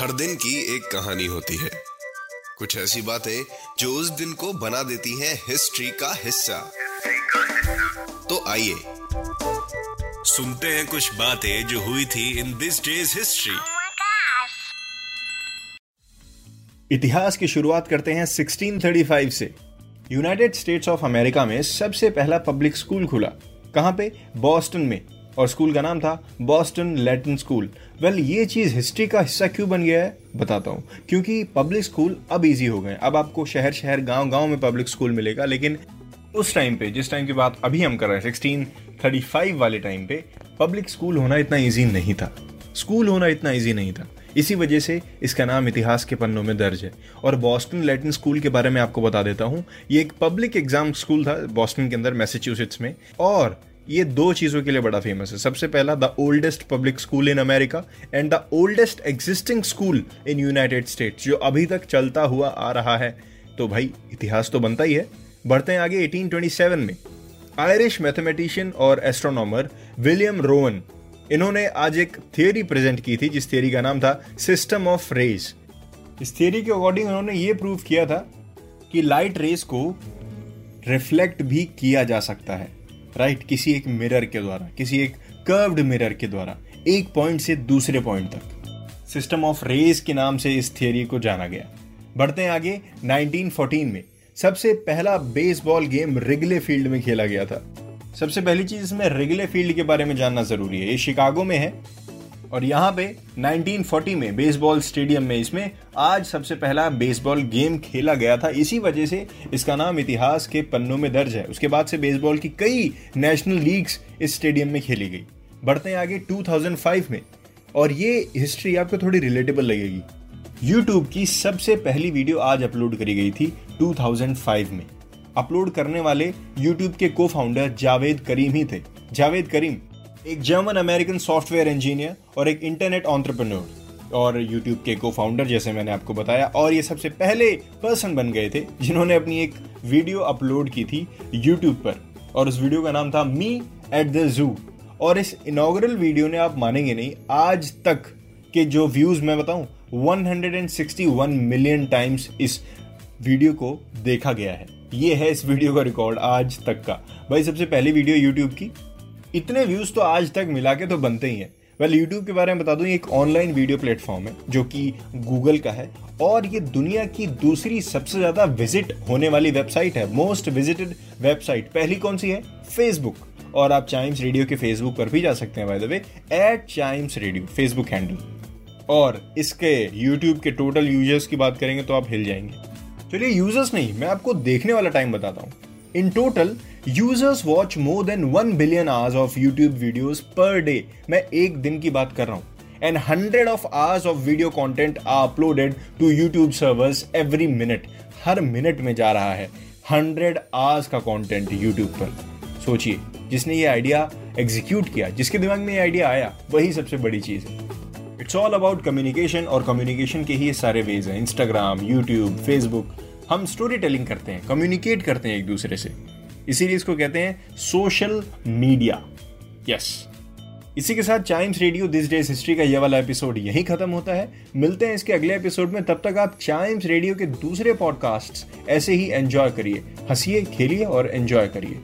हर दिन की एक कहानी होती है। कुछ ऐसी बातें जो उस दिन को बना देती हैं हिस्ट्री का हिस्सा। तो आइए सुनते हैं कुछ बातें जो हुई थी इन दिस डेज़ हिस्ट्री. इतिहास की शुरुआत करते हैं 1635 से। यूनाइटेड स्टेट्स ऑफ़ अमेरिका में सबसे पहला पब्लिक स्कूल खुला। कहाँ पे? बॉस्टन में। और स्कूल का नाम था बॉस्टन लैटिन स्कूल वेल ये चीज़ हिस्ट्री का हिस्सा क्यों बन गया है, बताता हूँ। क्योंकि पब्लिक स्कूल अब इजी हो गए अब आपको शहर शहर, गाँव गाँव में पब्लिक स्कूल मिलेगा, लेकिन उस टाइम पे, जिस टाइम की बात अभी हम कर रहे हैं 1635 वाले टाइम पे पब्लिक स्कूल होना इतना इजी नहीं था। स्कूल होना इतना इजी नहीं था। इसी वजह से इसका नाम इतिहास के पन्नों में दर्ज है। और बॉस्टन लैटिन स्कूल के बारे में आपको बता देता हूँ, ये एक पब्लिक एग्ज़ाम स्कूल था बॉस्टन के अंदर मैसेच्यूसेट्स में। और ये दो चीज़ों के लिए बड़ा फ़ेमस है। सबसे पहला the oldest public school in America and the oldest existing school in United States जो अभी तक चलता हुआ आ रहा है। तो भाई, इतिहास तो बनता ही है। बढ़ते हैं आगे 1827 में। आयरिश मैथमेटिशियन और एस्ट्रोनॉमर विलियम रोवन इन्होंने आज एक थियोरी प्रेजेंट की थी, जिस थियरी का नाम था सिस्टम ऑफ़ रेज इस थियोरी के अकॉर्डिंग उन्होंने ये प्रूव किया था कि लाइट रेज को रिफ्लेक्ट भी किया जा सकता है। राइट, किसी एक मिरर के द्वारा, किसी एक कर्व्ड मिरर के द्वारा, एक पॉइंट से दूसरे पॉइंट तक। सिस्टम ऑफ़ रेज के नाम से इस थियोरी को जाना गया। बढ़ते हैं आगे 1914 में। सबसे पहला बेसबॉल गेम रिगले फ़ील्ड में खेला गया था। सबसे पहली चीज़ इसमें रिगले फ़ील्ड के बारे में जानना ज़रूरी है। ये शिकागो में है। और यहाँ पे 1940 में बेसबॉल स्टेडियम में इसमें आज सबसे पहला बेसबॉल गेम खेला गया था। इसी वजह से इसका नाम इतिहास के पन्नों में दर्ज है। उसके बाद से बेसबॉल की कई नेशनल लीग्स इस स्टेडियम में खेली गई। बढ़ते हैं आगे 2005 में। और ये हिस्ट्री आपको थोड़ी रिलेटेबल लगेगी। यूट्यूब की सबसे पहली वीडियो आज अपलोड करी गई थी 2005 में। अपलोड करने वाले यूट्यूब के को फाउंडर जावेद करीम ही थे। जावेद करीम एक जर्मन अमेरिकन सॉफ्टवेयर इंजीनियर और एक इंटरनेट ऑन्टरप्रनोर और YouTube के को फाउंडर जैसे मैंने आपको बताया। और ये सबसे पहले पर्सन बन गए थे, जिन्होंने अपनी एक वीडियो अपलोड की थी YouTube पर। और उस वीडियो का नाम था मी एट द जू और इस इनॉग्रल वीडियो ने आप मानेंगे नहीं, आज तक के जो व्यूज़ मैं बताऊँ 161 मिलियन टाइम्स इस वीडियो को देखा गया है। ये है इस वीडियो का रिकॉर्ड आज तक का। भाई, सबसे पहली वीडियो यूट्यूब की इतने व्यूज़ तो आज तक मिला के तो बनते ही हैं। वेल यूट्यूब के बारे में बता दूँ, ये एक ऑनलाइन वीडियो प्लेटफॉर्म है, जो कि गूगल का है, और ये दुनिया की दूसरी सबसे ज़्यादा विज़िट होने वाली वेबसाइट है मोस्ट विजिटेड वेबसाइट पहली कौन सी है? फेसबुक और आप चाइम्स रेडियो के फेसबुक पर भी जा सकते हैं वे at Chimes radio Facebook handle और इसके यूट्यूब के टोटल यूज़र्स की बात करेंगे तो आप हिल जाएँगे। चलिए यूज़र्स नहीं, मैं आपको देखने वाला टाइम बताता हूँ। In total users watch more than one billion hours of YouTube videos per day मैं एक दिन की बात कर रहा हूँ। And hundred of hours of video content are uploaded to YouTube servers every minute her minute में जा रहा है। हंड्रेड आवर्स का कंटेंट यूट्यूब पर। सोचिए, जिसने ये आइडिया एग्जीक्यूट किया, जिसके दिमाग में ये आइडिया आया, वही सबसे बड़ी चीज़ है। इट्स ऑल अबाउट कम्युनिकेशन और कम्युनिकेशन के ही सारे वेज हैं। इंस्टाग्राम यूट्यूब फेसबुक हम स्टोरी टेलिंग करते हैं कम्युनिकेट करते हैं एक दूसरे से। इसीलिए इसको कहते हैं सोशल मीडिया यस इसी के साथ Chimes radio this day's history का यह वाला एपिसोड यही खत्म होता है। मिलते हैं इसके अगले एपिसोड में। तब तक आप चाइम्स रेडियो के दूसरे पॉडकास्ट ऐसे ही एंजॉय करिए। हंसिए खेलिए और एंजॉय करिए।